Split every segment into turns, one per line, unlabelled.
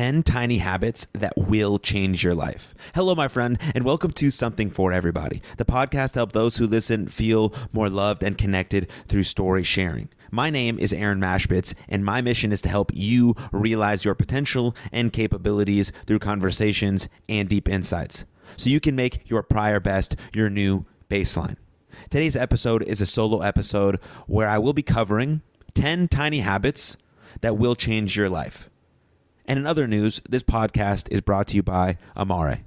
10 tiny habits that will change your life. Hello, my friend, and welcome to Something for Everybody, the podcast help those who listen feel more loved and connected through story sharing. My name is Aaron Machbitz, and my mission is to help you realize your potential and capabilities through conversations and deep insights so you can make your prior best your new baseline. Today's episode is a solo episode where I will be covering 10 tiny habits that will change your life. And in other news, this podcast is brought to you by Amare.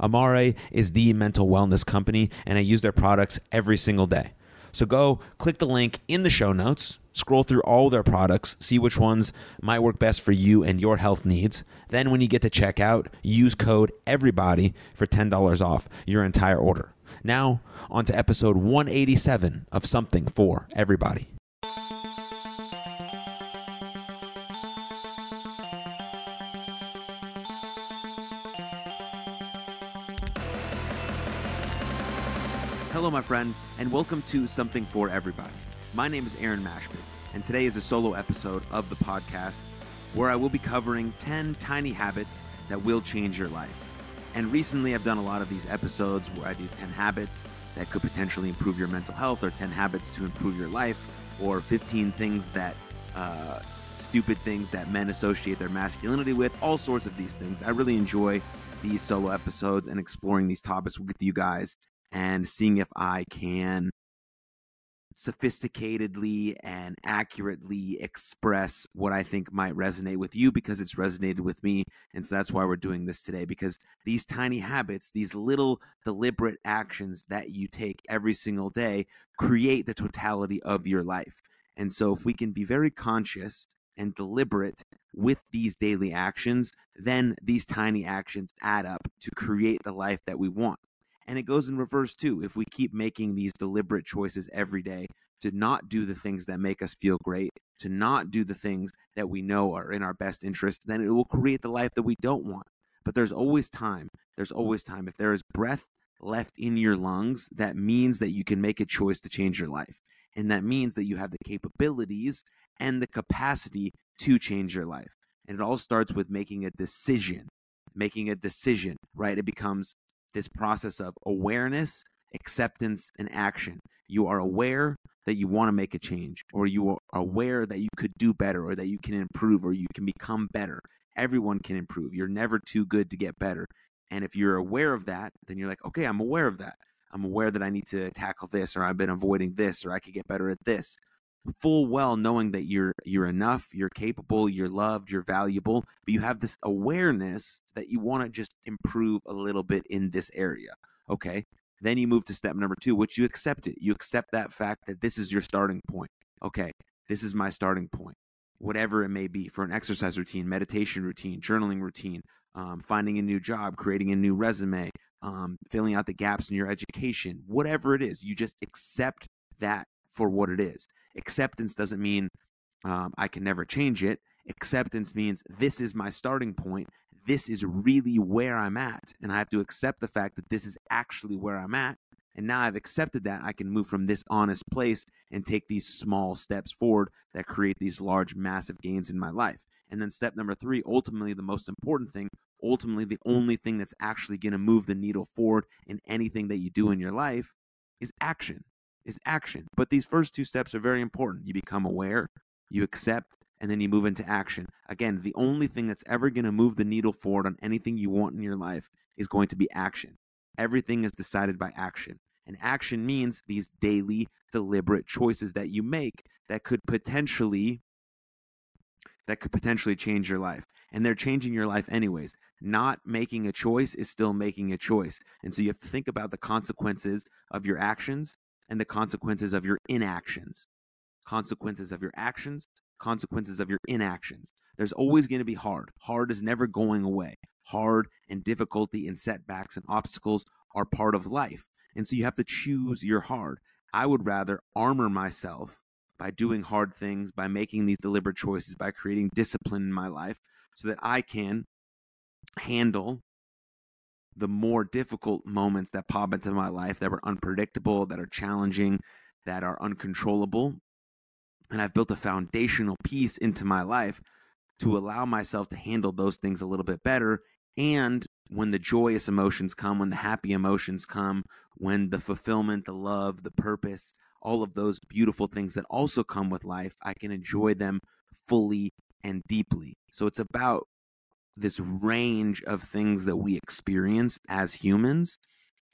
Amare is the mental wellness company, and I use their products every single day. So go click the link in the show notes, scroll through all their products, see which ones might work best for you and your health needs. Then, when you get to checkout, use code EVERYBODY for $10 off your entire order. Now, on to episode 187 of Something for Everybody. Hello, my friend, and welcome to Something for Everybody. My name is Aaron Machbitz, and today is a solo episode of the podcast where I will be covering 10 tiny habits that will change your life. And recently, I've done a lot of these episodes where I do 10 habits that could potentially improve your mental health, or 10 habits to improve your life, or 15 things that, uh, stupid things that men associate their masculinity with, all sorts of these things. I really enjoy these solo episodes and exploring these topics with you guys and seeing if I can sophisticatedly and accurately express what I think might resonate with you because it's resonated with me. And so that's why we're doing this today because these tiny habits, these little deliberate actions that you take every single day create the totality of your life. And so if we can be very conscious and deliberate with these daily actions, then these tiny actions add up to create the life that we want. And it goes in reverse too. If we keep making these deliberate choices every day to not do the things that make us feel great, to not do the things that we know are in our best interest, then it will create the life that we don't want. But there's always time. There's always time. If there is breath left in your lungs, that means that you can make a choice to change your life. And that means that you have the capabilities and the capacity to change your life. And it all starts with making a decision. Making a decision, right? It becomes this process of awareness, acceptance, and action. You are aware that you want to make a change, or you are aware that you could do better, or that you can improve, or you can become better. Everyone can improve. You're never too good to get better. And if you're aware of that, then you're like, okay, I'm aware of that. I'm aware that I need to tackle this, or I've been avoiding this, or I could get better at this full well knowing that you're you're enough, you're capable, you're loved, you're valuable, but you have this awareness that you want to just improve a little bit in this area. Okay? Then you move to step number 2, which you accept it. You accept that fact that this is your starting point. Okay, this is my starting point. Whatever it may be for an exercise routine, meditation routine, journaling routine, um, finding a new job, creating a new resume, um, filling out the gaps in your education, whatever it is, you just accept that for what it is. Acceptance doesn't mean um, I can never change it. Acceptance means this is my starting point. This is really where I'm at. And I have to accept the fact that this is actually where I'm at. And now I've accepted that I can move from this honest place and take these small steps forward that create these large, massive gains in my life. And then step number three, ultimately, the most important thing, ultimately, the only thing that's actually going to move the needle forward in anything that you do in your life is action is action. But these first two steps are very important. You become aware, you accept, and then you move into action. Again, the only thing that's ever going to move the needle forward on anything you want in your life is going to be action. Everything is decided by action. And action means these daily, deliberate choices that you make that could potentially that could potentially change your life. And they're changing your life anyways. Not making a choice is still making a choice. And so you have to think about the consequences of your actions and the consequences of your inactions. Consequences of your actions, consequences of your inactions. There's always going to be hard. Hard is never going away. Hard and difficulty and setbacks and obstacles are part of life. And so you have to choose your hard. I would rather armor myself by doing hard things, by making these deliberate choices, by creating discipline in my life so that I can handle the more difficult moments that pop into my life that were unpredictable, that are challenging, that are uncontrollable. And I've built a foundational piece into my life to allow myself to handle those things a little bit better. And when the joyous emotions come, when the happy emotions come, when the fulfillment, the love, the purpose, all of those beautiful things that also come with life, I can enjoy them fully and deeply. So it's about this range of things that we experience as humans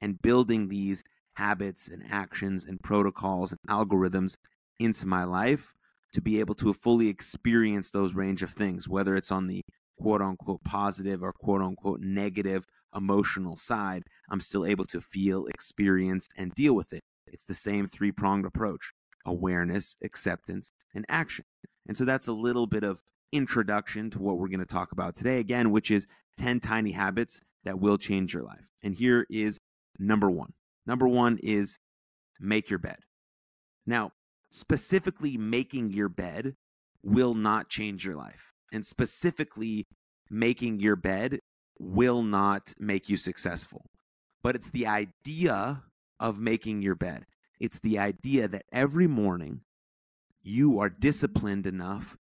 and building these habits and actions and protocols and algorithms into my life to be able to fully experience those range of things, whether it's on the quote unquote positive or quote unquote negative emotional side, I'm still able to feel, experience, and deal with it. It's the same three pronged approach awareness, acceptance, and action. And so that's a little bit of introduction to what we're going to talk about today, again, which is 10 tiny habits that will change your life. And here is number one. Number one is make your bed. Now, specifically, making your bed will not change your life. And specifically, making your bed will not make you successful. But it's the idea of making your bed. It's the idea that every morning you are disciplined enough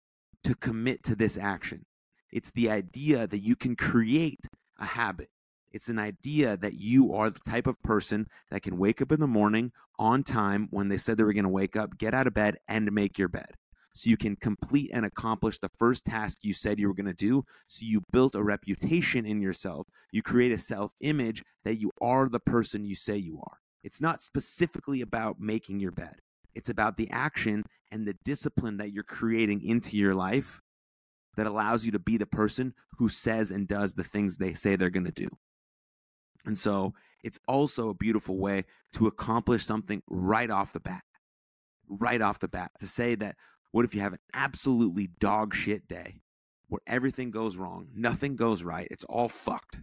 to commit to this action. It's the idea that you can create a habit. It's an idea that you are the type of person that can wake up in the morning on time when they said they were going to wake up, get out of bed, and make your bed. So you can complete and accomplish the first task you said you were going to do. So you built a reputation in yourself. You create a self image that you are the person you say you are. It's not specifically about making your bed, it's about the action and the discipline that you're creating into your life that allows you to be the person who says and does the things they say they're going to do. And so it's also a beautiful way to accomplish something right off the bat. Right off the bat. To say that, what if you have an absolutely dog shit day where everything goes wrong, nothing goes right, it's all fucked?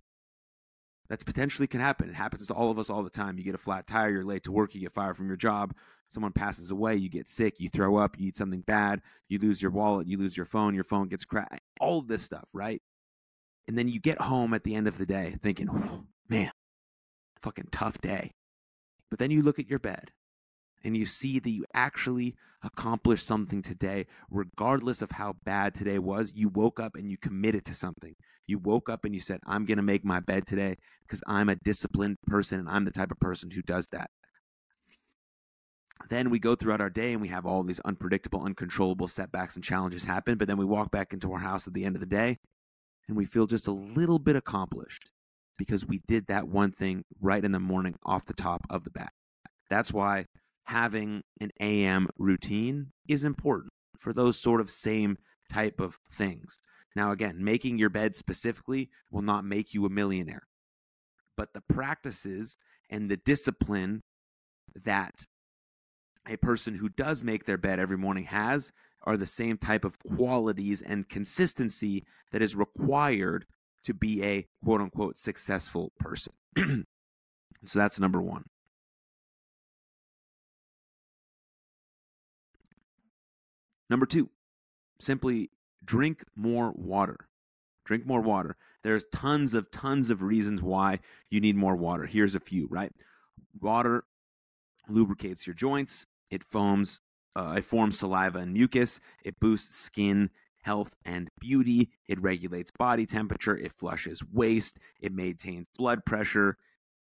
That's potentially can happen. It happens to all of us all the time. You get a flat tire, you're late to work, you get fired from your job, someone passes away, you get sick, you throw up, you eat something bad, you lose your wallet, you lose your phone, your phone gets cracked, all of this stuff, right? And then you get home at the end of the day thinking, man, fucking tough day. But then you look at your bed and you see that you actually accomplished something today, regardless of how bad today was. You woke up and you committed to something. You woke up and you said, I'm going to make my bed today because I'm a disciplined person and I'm the type of person who does that. Then we go throughout our day and we have all these unpredictable, uncontrollable setbacks and challenges happen. But then we walk back into our house at the end of the day and we feel just a little bit accomplished because we did that one thing right in the morning off the top of the bat. That's why having an AM routine is important for those sort of same type of things. Now, again, making your bed specifically will not make you a millionaire, but the practices and the discipline that a person who does make their bed every morning has are the same type of qualities and consistency that is required to be a quote unquote successful person. so that's number one. Number two, simply drink more water. Drink more water. There's tons of tons of reasons why you need more water. Here's a few, right? Water lubricates your joints. It foams. Uh, it forms saliva and mucus. It boosts skin health and beauty. It regulates body temperature. It flushes waste. It maintains blood pressure.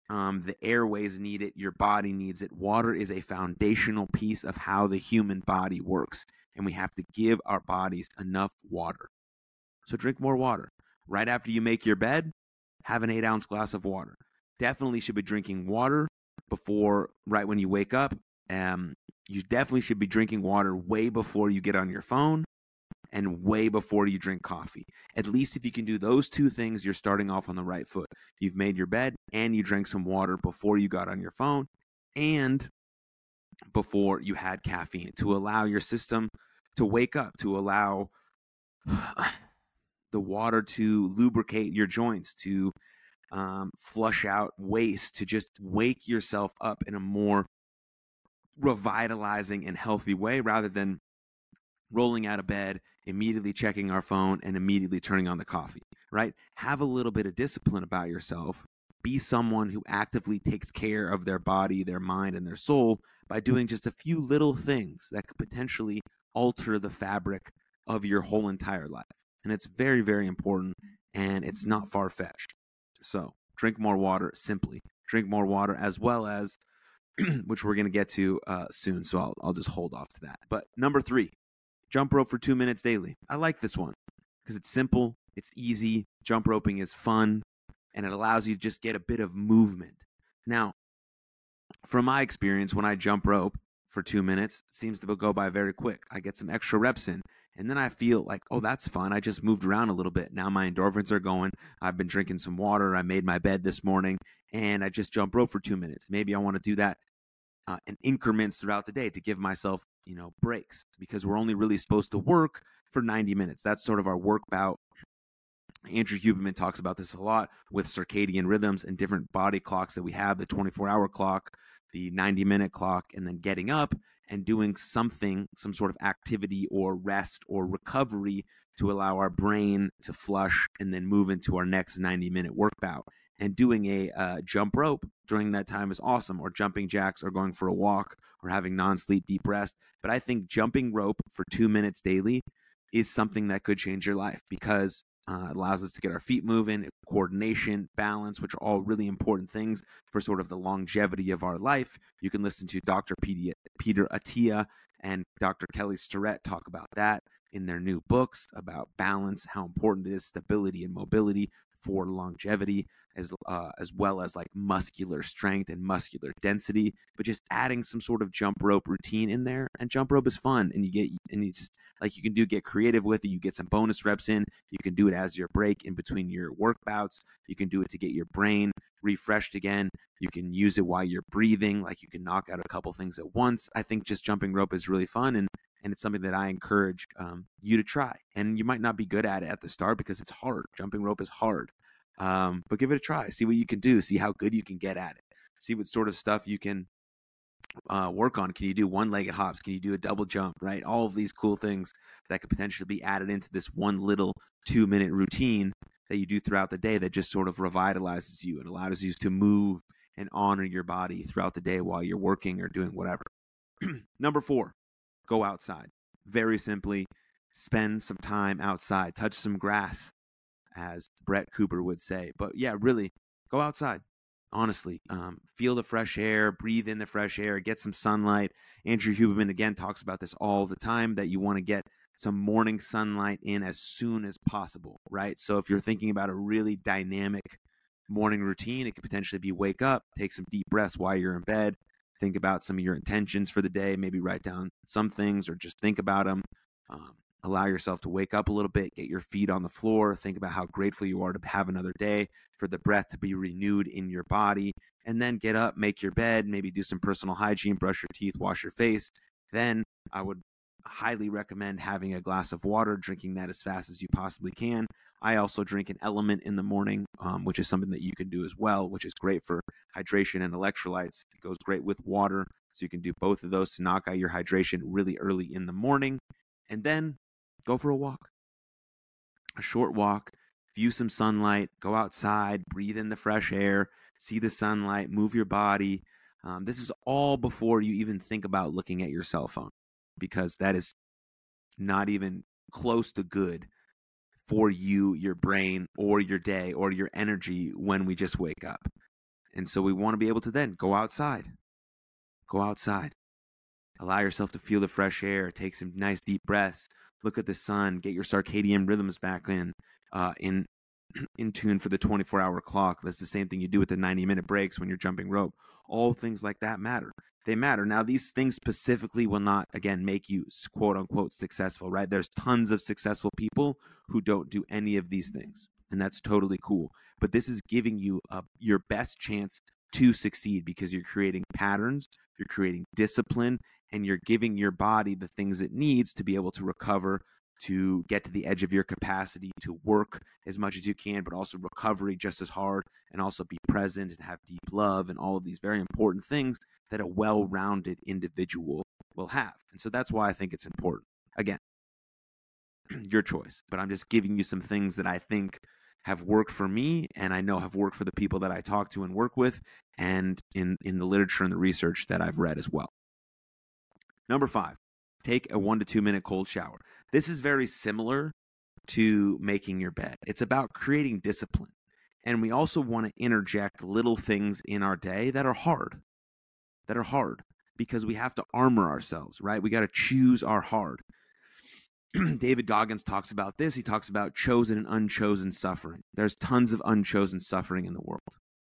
Um, the airways need it. Your body needs it. Water is a foundational piece of how the human body works and we have to give our bodies enough water. So drink more water. Right after you make your bed, have an eight ounce glass of water. Definitely should be drinking water before, right when you wake up. Um, you definitely should be drinking water way before you get on your phone and way before you drink coffee. At least if you can do those two things, you're starting off on the right foot. You've made your bed and you drank some water before you got on your phone and before you had caffeine to allow your system to wake up, to allow the water to lubricate your joints, to um, flush out waste, to just wake yourself up in a more revitalizing and healthy way rather than rolling out of bed, immediately checking our phone, and immediately turning on the coffee, right? Have a little bit of discipline about yourself. Be someone who actively takes care of their body, their mind, and their soul by doing just a few little things that could potentially alter the fabric of your whole entire life. And it's very, very important and it's not far fetched. So drink more water simply. Drink more water as well as, which we're going to get to uh, soon. So I'll, I'll just hold off to that. But number three, jump rope for two minutes daily. I like this one because it's simple, it's easy. Jump roping is fun and it allows you to just get a bit of movement. Now, from my experience, when I jump rope for two minutes, it seems to go by very quick. I get some extra reps in, and then I feel like, oh, that's fun. I just moved around a little bit. Now my endorphins are going. I've been drinking some water. I made my bed this morning, and I just jump rope for two minutes. Maybe I want to do that uh, in increments throughout the day to give myself, you know, breaks because we're only really supposed to work for 90 minutes. That's sort of our work bout Andrew Huberman talks about this a lot with circadian rhythms and different body clocks that we have the 24 hour clock, the 90 minute clock, and then getting up and doing something, some sort of activity or rest or recovery to allow our brain to flush and then move into our next 90 minute workout. And doing a uh, jump rope during that time is awesome, or jumping jacks, or going for a walk, or having non sleep deep rest. But I think jumping rope for two minutes daily is something that could change your life because uh, allows us to get our feet moving, coordination, balance, which are all really important things for sort of the longevity of our life. You can listen to Dr. Peter Attia and Dr. Kelly Starrett talk about that in their new books about balance, how important it is, stability and mobility for longevity, as uh, as well as like muscular strength and muscular density. But just adding some sort of jump rope routine in there, and jump rope is fun, and you get and you just like you can do get creative with it. You get some bonus reps in. You can do it as your break in between your work bouts. You can do it to get your brain refreshed again. You can use it while you're breathing, like you can knock out a couple things at once. I think just jumping rope is really fun, and and it's something that I encourage um, you to try. And you might not be good at it at the start because it's hard. Jumping rope is hard, um, but give it a try. See what you can do. See how good you can get at it. See what sort of stuff you can uh, work on. Can you do one-legged hops? Can you do a double jump? Right, all of these cool things that could potentially be added into this one little two-minute routine that you do throughout the day that just sort of revitalizes you and allows you to move and honor your body throughout the day while you're working or doing whatever. Number four, go outside. Very simply, spend some time outside, touch some grass, as Brett Cooper would say. But yeah, really, go outside. Honestly, um, feel the fresh air, breathe in the fresh air, get some sunlight. Andrew Huberman again talks about this all the time that you want to get some morning sunlight in as soon as possible, right? So if you're thinking about a really dynamic morning routine, it could potentially be wake up, take some deep breaths while you're in bed, think about some of your intentions for the day, maybe write down some things or just think about them. Um, allow yourself to wake up a little bit, get your feet on the floor, think about how grateful you are to have another day, for the breath to be renewed in your body, and then get up, make your bed, maybe do some personal hygiene, brush your teeth, wash your face. Then I would highly recommend having a glass of water, drinking that as fast as you possibly can. I also drink an LMNT in the morning, um, which is something that you can do as well, which is great for hydration and electrolytes. It goes great with water. So you can do both of those to knock out your hydration really early in the morning. And then go for a walk, a short walk, view some sunlight, go outside, breathe in the fresh air, see the sunlight, move your body. Um, this is all before you even think about looking at your cell phone because that is not even close to good for you, your brain, or your day, or your energy when we just wake up. And so we want to be able to then go outside. Go outside. Allow yourself to feel the fresh air, take some nice deep breaths, look at the sun, get your circadian rhythms back in, uh, in in tune for the 24 hour clock. That's the same thing you do with the 90 minute breaks when you're jumping rope. All things like that matter. They matter. Now, these things specifically will not, again, make you quote unquote successful, right? There's tons of successful people who don't do any of these things, and that's totally cool. But this is giving you a, your best chance to succeed because you're creating patterns, you're creating discipline, and you're giving your body the things it needs to be able to recover to get to the edge of your capacity to work as much as you can, but also recovery just as hard and also be present and have deep love and all of these very important things that a well rounded individual will have. And so that's why I think it's important. Again, your choice, but I'm just giving you some things that I think have worked for me and I know have worked for the people that I talk to and work with and in, in the literature and the research that I've read as well. Number five, take a one to two minute cold shower. This is very similar to making your bed. It's about creating discipline. And we also want to interject little things in our day that are hard, that are hard because we have to armor ourselves, right? We got to choose our hard. David Goggins talks about this. He talks about chosen and unchosen suffering. There's tons of unchosen suffering in the world.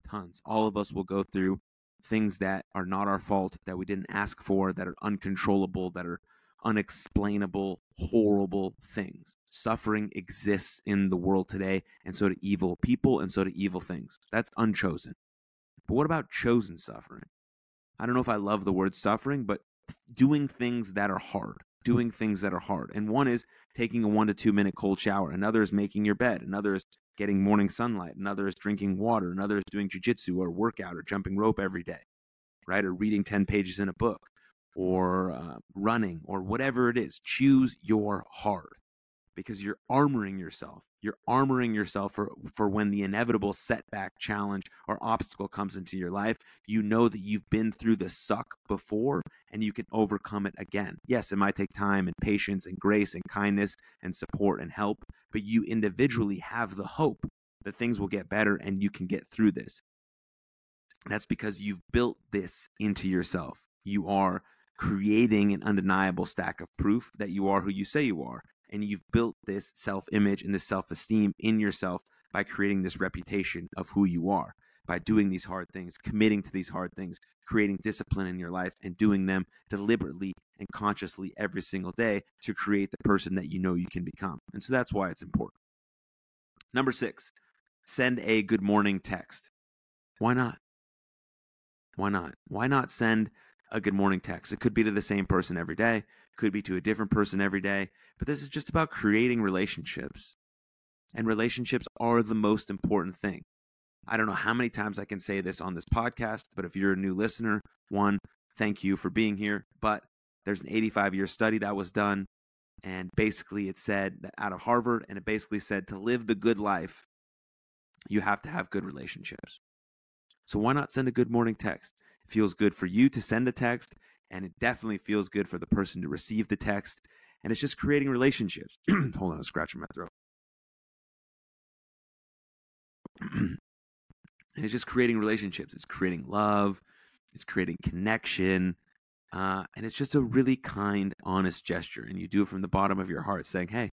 Tons. All of us will go through things that are not our fault, that we didn't ask for, that are uncontrollable, that are unexplainable, horrible things. Suffering exists in the world today, and so do evil people, and so do evil things. That's unchosen. But what about chosen suffering? I don't know if I love the word suffering, but doing things that are hard, doing things that are hard. And one is taking a one to two minute cold shower, another is making your bed, another is getting morning sunlight, another is drinking water, another is doing jujitsu or workout or jumping rope every day, right? Or reading 10 pages in a book or uh, running or whatever it is. Choose your hard because you're armoring yourself. You're armoring yourself for, for when the inevitable setback, challenge, or obstacle comes into your life. You know that you've been through the suck before and you can overcome it again. Yes, it might take time and patience and grace and kindness and support and help, but you individually have the hope that things will get better and you can get through this. That's because you've built this into yourself. You are creating an undeniable stack of proof that you are who you say you are and you've built this self image and this self esteem in yourself by creating this reputation of who you are, by doing these hard things, committing to these hard things, creating discipline in your life, and doing them deliberately and consciously every single day to create the person that you know you can become. And so that's why it's important. Number six, send a good morning text. Why not? Why not? Why not send a good morning text. It could be to the same person every day, could be to a different person every day, but this is just about creating relationships. And relationships are the most important thing. I don't know how many times I can say this on this podcast, but if you're a new listener, one, thank you for being here. But there's an 85 year study that was done. And basically, it said that out of Harvard, and it basically said to live the good life, you have to have good relationships. So why not send a good morning text? It feels good for you to send a text, and it definitely feels good for the person to receive the text. And it's just creating relationships. Hold on, I'm scratching my throat. it's just creating relationships. It's creating love. It's creating connection. Uh, and it's just a really kind, honest gesture. And you do it from the bottom of your heart, saying, hey,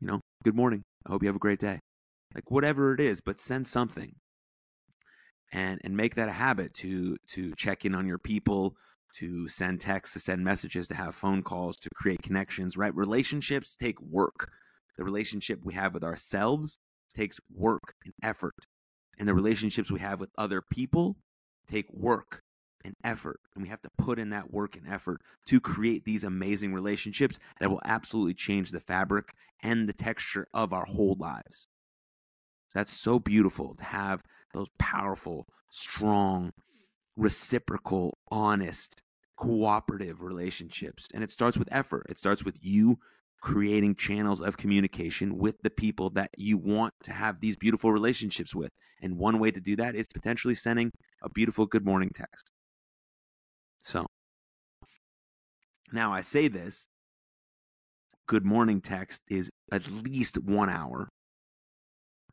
you know, good morning. I hope you have a great day. Like whatever it is, but send something and and make that a habit to to check in on your people to send texts to send messages to have phone calls to create connections right? Relationships take work. The relationship we have with ourselves takes work and effort and the relationships we have with other people take work and effort and we have to put in that work and effort to create these amazing relationships that will absolutely change the fabric and the texture of our whole lives that's so beautiful to have those powerful, strong, reciprocal, honest, cooperative relationships. And it starts with effort. It starts with you creating channels of communication with the people that you want to have these beautiful relationships with. And one way to do that is potentially sending a beautiful good morning text. So now I say this good morning text is at least one hour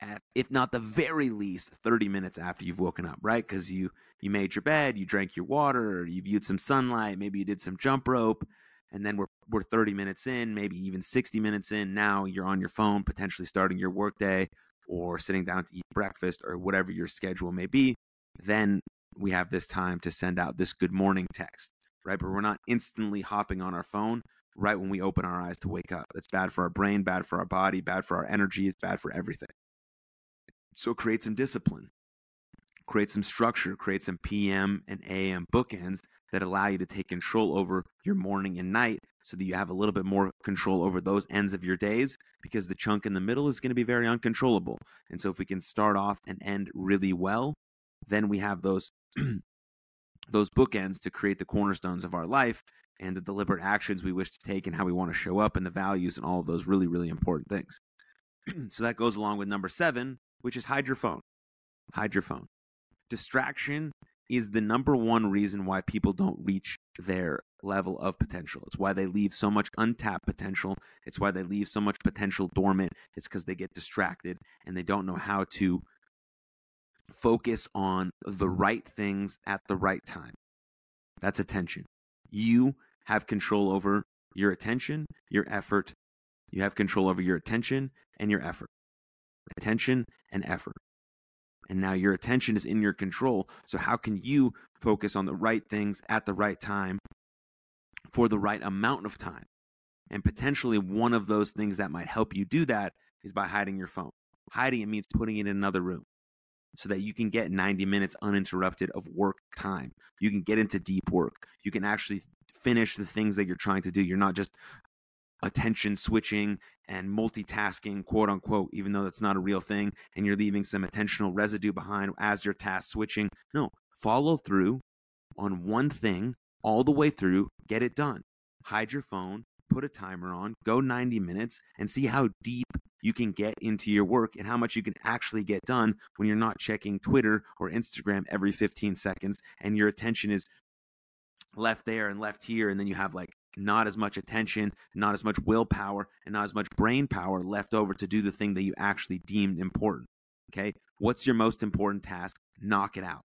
at, if not the very least 30 minutes after you've woken up right? Because you you made your bed you drank your water you viewed some sunlight maybe you did some jump rope and then we're we're 30 minutes in maybe even 60 minutes in now you're on your phone potentially starting your workday or sitting down to eat breakfast or whatever your schedule may be then we have this time to send out this good morning text right? But we're not instantly hopping on our phone right when we open our eyes to wake up. It's bad for our brain bad for our body bad for our energy it's bad for everything so create some discipline, create some structure, create some PM and AM bookends that allow you to take control over your morning and night so that you have a little bit more control over those ends of your days because the chunk in the middle is going to be very uncontrollable. And so if we can start off and end really well, then we have those those bookends to create the cornerstones of our life and the deliberate actions we wish to take and how we want to show up and the values and all of those really really important things. so that goes along with number 7, which is hide your phone. Hide your phone. Distraction is the number one reason why people don't reach their level of potential. It's why they leave so much untapped potential. It's why they leave so much potential dormant. It's because they get distracted and they don't know how to focus on the right things at the right time. That's attention. You have control over your attention, your effort. You have control over your attention and your effort. Attention and effort. And now your attention is in your control. So, how can you focus on the right things at the right time for the right amount of time? And potentially, one of those things that might help you do that is by hiding your phone. Hiding it means putting it in another room so that you can get 90 minutes uninterrupted of work time. You can get into deep work. You can actually finish the things that you're trying to do. You're not just attention switching and multitasking, quote unquote, even though that's not a real thing, and you're leaving some attentional residue behind as you're task switching. No, follow through on one thing all the way through, get it done. Hide your phone, put a timer on, go 90 minutes, and see how deep you can get into your work and how much you can actually get done when you're not checking Twitter or Instagram every 15 seconds and your attention is left there and left here. And then you have like not as much attention, not as much willpower, and not as much brain power left over to do the thing that you actually deemed important. Okay. What's your most important task? Knock it out.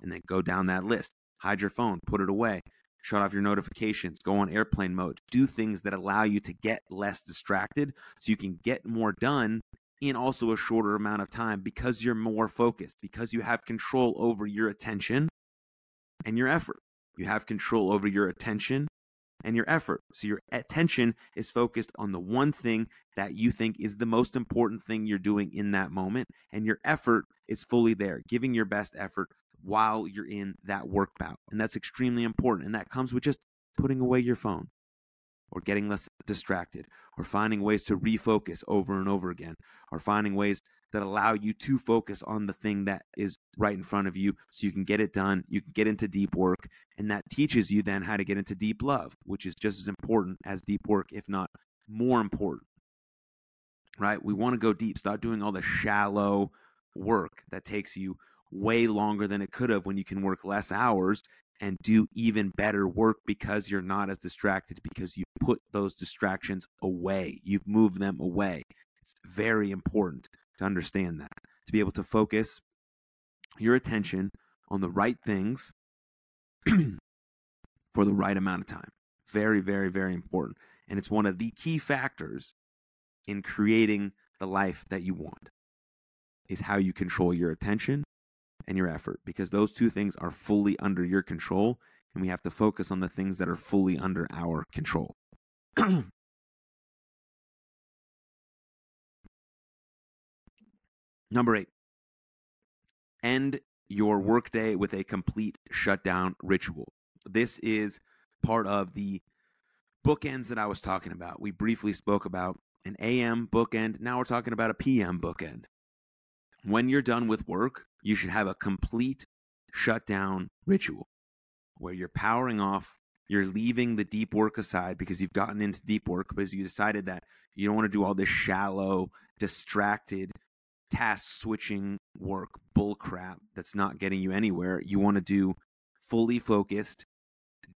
And then go down that list. Hide your phone, put it away, shut off your notifications, go on airplane mode, do things that allow you to get less distracted so you can get more done in also a shorter amount of time because you're more focused, because you have control over your attention and your effort. You have control over your attention and your effort. So your attention is focused on the one thing that you think is the most important thing you're doing in that moment. And your effort is fully there, giving your best effort while you're in that work bout. And that's extremely important. And that comes with just putting away your phone or getting less distracted or finding ways to refocus over and over again or finding ways that allow you to focus on the thing that is right in front of you so you can get it done you can get into deep work and that teaches you then how to get into deep love which is just as important as deep work if not more important right we want to go deep stop doing all the shallow work that takes you way longer than it could have when you can work less hours and do even better work because you're not as distracted because you put those distractions away. You've moved them away. It's very important to understand that, to be able to focus your attention on the right things for the right amount of time. Very, very, very important. And it's one of the key factors in creating the life that you want is how you control your attention and your effort because those two things are fully under your control and we have to focus on the things that are fully under our control. Number eight, end your workday with a complete shutdown ritual. This is part of the bookends that I was talking about. We briefly spoke about an AM bookend. Now we're talking about a PM bookend. When you're done with work, you should have a complete shutdown ritual where you're powering off, you're leaving the deep work aside because you've gotten into deep work because you decided that you don't want to do all this shallow, distracted, task switching work bull crap that's not getting you anywhere. You want to do fully focused,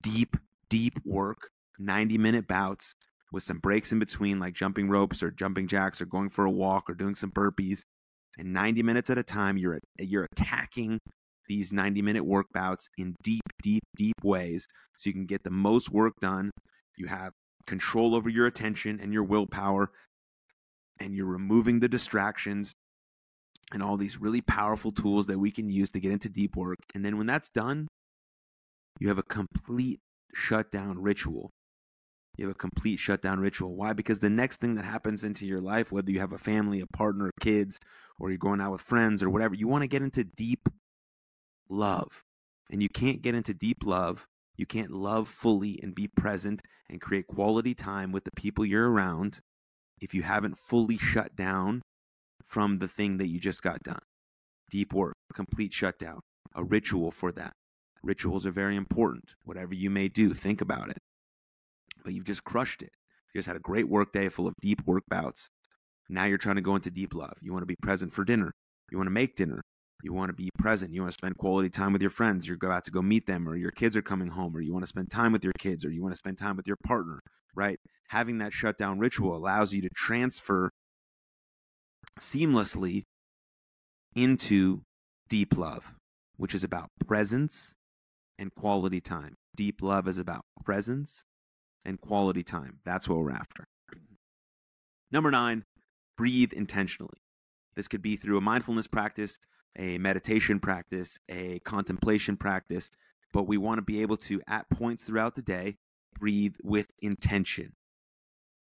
deep, deep work, 90 minute bouts with some breaks in between, like jumping ropes or jumping jacks or going for a walk or doing some burpees. And 90 minutes at a time you're you're attacking these 90 minute work bouts in deep deep deep ways so you can get the most work done. You have control over your attention and your willpower and you're removing the distractions and all these really powerful tools that we can use to get into deep work and then when that's done you have a complete shutdown ritual you have a complete shutdown ritual. Why? Because the next thing that happens into your life, whether you have a family, a partner, kids, or you're going out with friends or whatever, you want to get into deep love. And you can't get into deep love. You can't love fully and be present and create quality time with the people you're around if you haven't fully shut down from the thing that you just got done. Deep work, complete shutdown, a ritual for that. Rituals are very important. Whatever you may do, think about it but you've just crushed it. You just had a great work day full of deep work bouts. Now you're trying to go into deep love. You want to be present for dinner. You want to make dinner. You want to be present. You want to spend quality time with your friends. You're about to go meet them, or your kids are coming home, or you want to spend time with your kids, or you want to spend time with your partner, right? Having that shutdown ritual allows you to transfer seamlessly into deep love, which is about presence and quality time. Deep love is about presence and quality time. That's what we're after. Number nine, breathe intentionally. This could be through a mindfulness practice, a meditation practice, a contemplation practice, but we want to be able to, at points throughout the day, breathe with intention.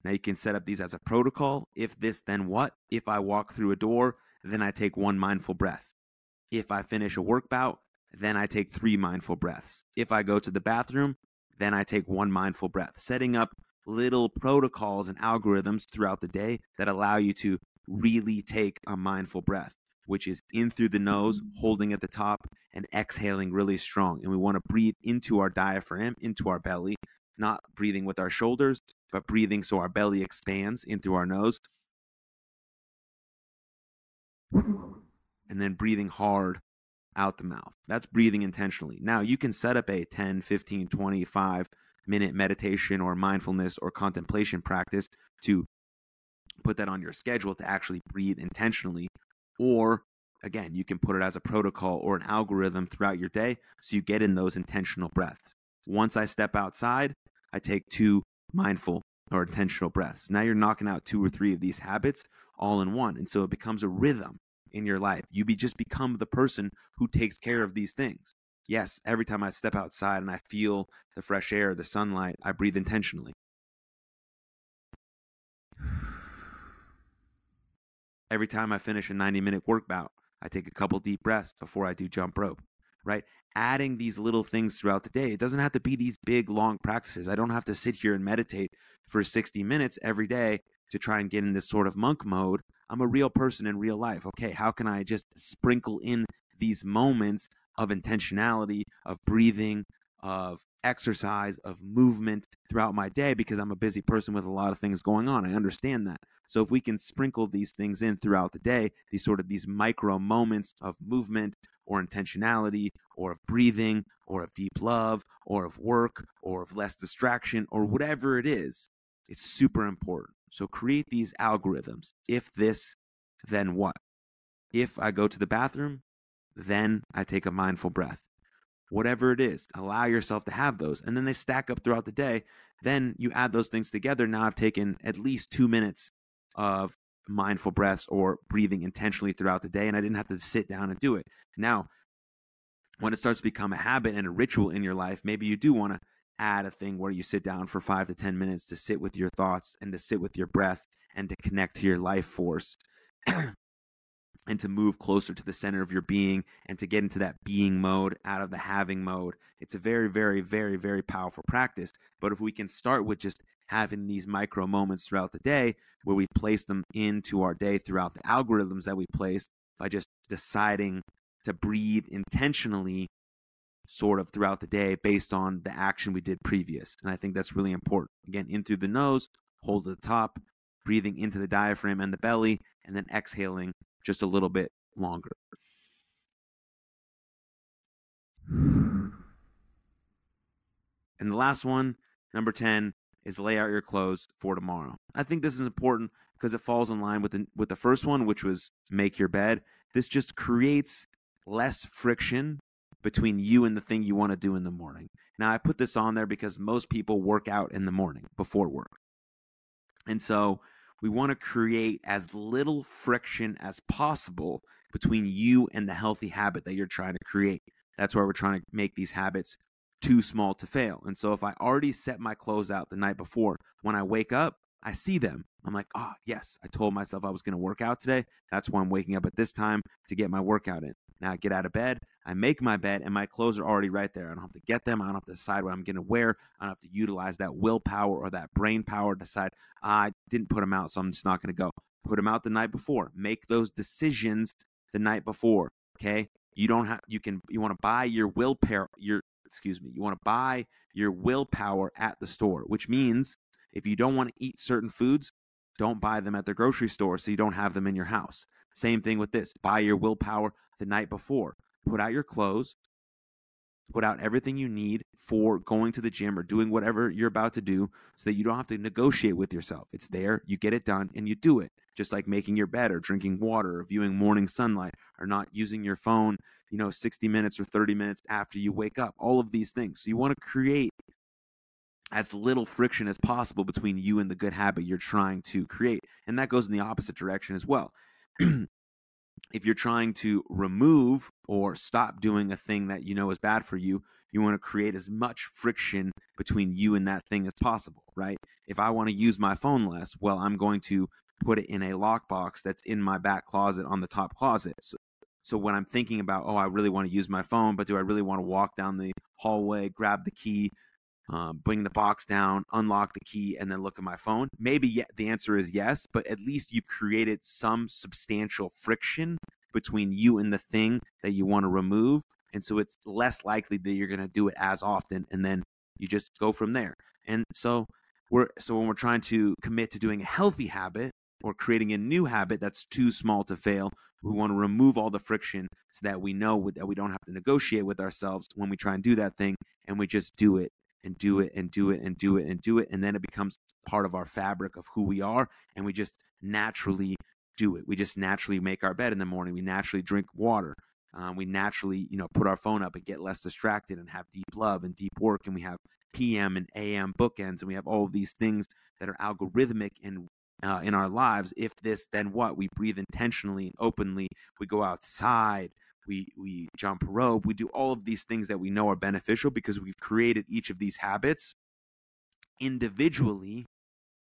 Now you can set up these as a protocol. If this, then what? If I walk through a door, then I take one mindful breath. If I finish a work bout, then I take three mindful breaths. If I go to the bathroom, then I take one mindful breath. Setting up little protocols and algorithms throughout the day that allow you to really take a mindful breath, which is in through the nose, holding at the top, and exhaling really strong. And we want to breathe into our diaphragm, into our belly, not breathing with our shoulders, but breathing so our belly expands in through our nose. And then breathing hard out the mouth. That's breathing intentionally. Now, you can set up a 10, 15, 25 minute meditation or mindfulness or contemplation practice to put that on your schedule to actually breathe intentionally. Or again, you can put it as a protocol or an algorithm throughout your day so you get in those intentional breaths. Once I step outside, I take two mindful or intentional breaths. Now you're knocking out two or three of these habits all in one. And so it becomes a rhythm in your life. You be just become the person who takes care of these things. Yes, every time I step outside and I feel the fresh air, the sunlight, I breathe intentionally. Every time I finish a 90 minute work bout, I take a couple deep breaths before I do jump rope, right? Adding these little things throughout the day. It doesn't have to be these big, long practices. I don't have to sit here and meditate for 60 minutes every day to try and get in this sort of monk mode. I'm a real person in real life. Okay, how can I just sprinkle in these moments of intentionality, of breathing, of exercise, of movement throughout my day because I'm a busy person with a lot of things going on. I understand that. So if we can sprinkle these things in throughout the day, these sort of these micro moments of movement or intentionality or of breathing or of deep love or of work or of less distraction or whatever it is, it's super important. So create these algorithms. If this, then what? If I go to the bathroom, then I take a mindful breath. Whatever it is, allow yourself to have those. And then they stack up throughout the day. Then you add those things together. Now I've taken at least two minutes of mindful breaths or breathing intentionally throughout the day, and I didn't have to sit down and do it. Now, when it starts to become a habit and a ritual in your life, maybe you do want to add a thing where you sit down for five to 10 minutes to sit with your thoughts and to sit with your breath and to connect to your life force and to move closer to the center of your being and to get into that being mode out of the having mode. It's a very, very, very, very powerful practice. But if we can start with just having these micro moments throughout the day where we place them into our day throughout the algorithms that we place by just deciding to breathe intentionally sort of throughout the day based on the action we did previous. And I think that's really important. Again, in through the nose, hold at the top, breathing into the diaphragm and the belly, and then exhaling just a little bit longer. And the last one, number 10, is lay out your clothes for tomorrow. I think this is important because it falls in line with the with the first one, which was make your bed. This just creates less friction between you and the thing you want to do in the morning. Now, I put this on there because most people work out in the morning before work. And so we want to create as little friction as possible between you and the healthy habit that you're trying to create. That's why we're trying to make these habits too small to fail. And so if I already set my clothes out the night before, when I wake up, I see them. I'm like, oh, yes, I told myself I was going to work out today. That's why I'm waking up at this time to get my workout in. Now I get out of bed, I make my bed, and my clothes are already right there. I don't have to get them. I don't have to decide what I'm going to wear. I don't have to utilize that willpower or that brain power to decide ah, I didn't put them out, so I'm just not going to go. Put them out the night before. Make those decisions the night before. Okay. You don't have. You can. You want to buy your willpower. Your excuse me. You want to buy your willpower at the store, which means if you don't want to eat certain foods, don't buy them at the grocery store so you don't have them in your house. Same thing with this. Buy your willpower the night before. Put out your clothes, put out everything you need for going to the gym or doing whatever you're about to do so that you don't have to negotiate with yourself. It's there, you get it done, and you do it. Just like making your bed or drinking water or viewing morning sunlight or not using your phone, you know, 60 minutes or 30 minutes after you wake up. All of these things. So you want to create as little friction as possible between you and the good habit you're trying to create. And that goes in the opposite direction as well. if you're trying to remove or stop doing a thing that you know is bad for you, you want to create as much friction between you and that thing as possible, right? If I want to use my phone less, well, I'm going to put it in a lockbox that's in my back closet on the top closet. So, so when I'm thinking about, oh, I really want to use my phone, but do I really want to walk down the hallway, grab the key, um, bring the box down, unlock the key, and then look at my phone? Maybe yeah, the answer is yes, but at least you've created some substantial friction between you and the thing that you want to remove. And so it's less likely that you're going to do it as often. And then you just go from there. And so we're, so when we're trying to commit to doing a healthy habit or creating a new habit that's too small to fail, we want to remove all the friction so that we know that we don't have to negotiate with ourselves when we try and do that thing and we just do it and do it and do it and do it and do it and then it becomes part of our fabric of who we are and we just naturally do it. We just naturally make our bed in the morning. We naturally drink water. Um, we naturally you know put our phone up and get less distracted and have deep love and deep work and we have pm and am bookends and we have all these things that are algorithmic and uh, in our lives if this then what we breathe intentionally and openly we go outside we we jump rope, we do all of these things that we know are beneficial because we've created each of these habits individually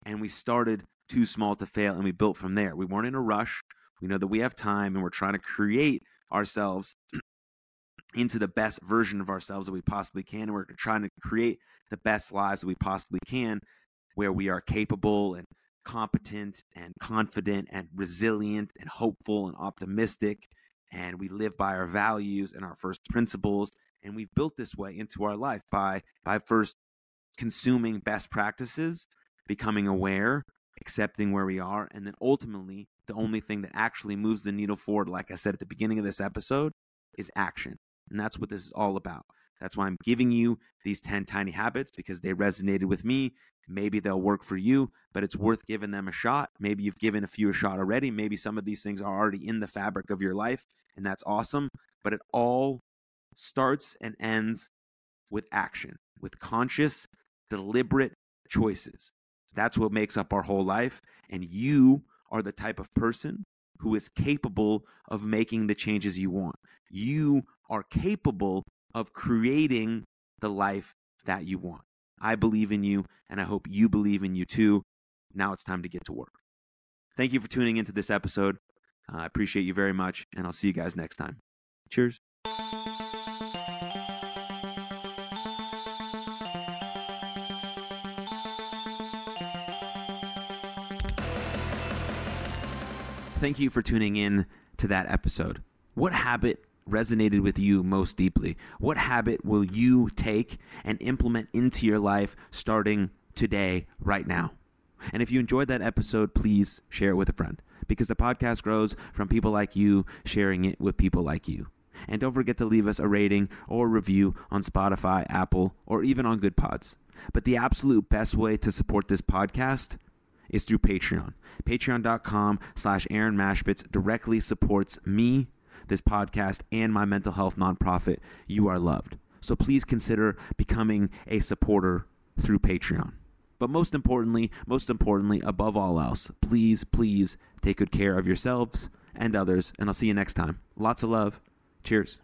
and we started too small to fail and we built from there. We weren't in a rush. We know that we have time and we're trying to create ourselves into the best version of ourselves that we possibly can. And we're trying to create the best lives that we possibly can where we are capable and competent and confident and resilient and hopeful and optimistic and we live by our values and our first principles and we've built this way into our life by by first consuming best practices becoming aware accepting where we are and then ultimately the only thing that actually moves the needle forward like i said at the beginning of this episode is action. And that's what this is all about that's why i'm giving you these 10 tiny habits because they resonated with me Maybe they'll work for you, but it's worth giving them a shot. Maybe you've given a few a shot already. Maybe some of these things are already in the fabric of your life, and that's awesome. But it all starts and ends with action, with conscious, deliberate choices. That's what makes up our whole life. And you are the type of person who is capable of making the changes you want. You are capable of creating the life that you want. I believe in you, and I hope you believe in you too. Now it's time to get to work. Thank you for tuning into this episode. Uh, I appreciate you very much, and I'll see you guys next time. Cheers. Thank you for tuning in to that episode. What habit resonated with you most deeply? What habit will you take and implement into your life starting today, right now? And if you enjoyed that episode, please share it with a friend because the podcast grows from people like you sharing it with people like you. And don't forget to leave us a rating or review on Spotify, Apple, or even on Goodpods. But the absolute best way to support this podcast is through Patreon. Patreon.com slash Aaron Machbitz directly supports me this podcast, and my mental health nonprofit, You Are Loved. So please consider becoming a supporter through Patreon. But most importantly, most importantly, above all else, please, please take good care of yourselves and others. And I'll see you next time. Lots of love. Cheers.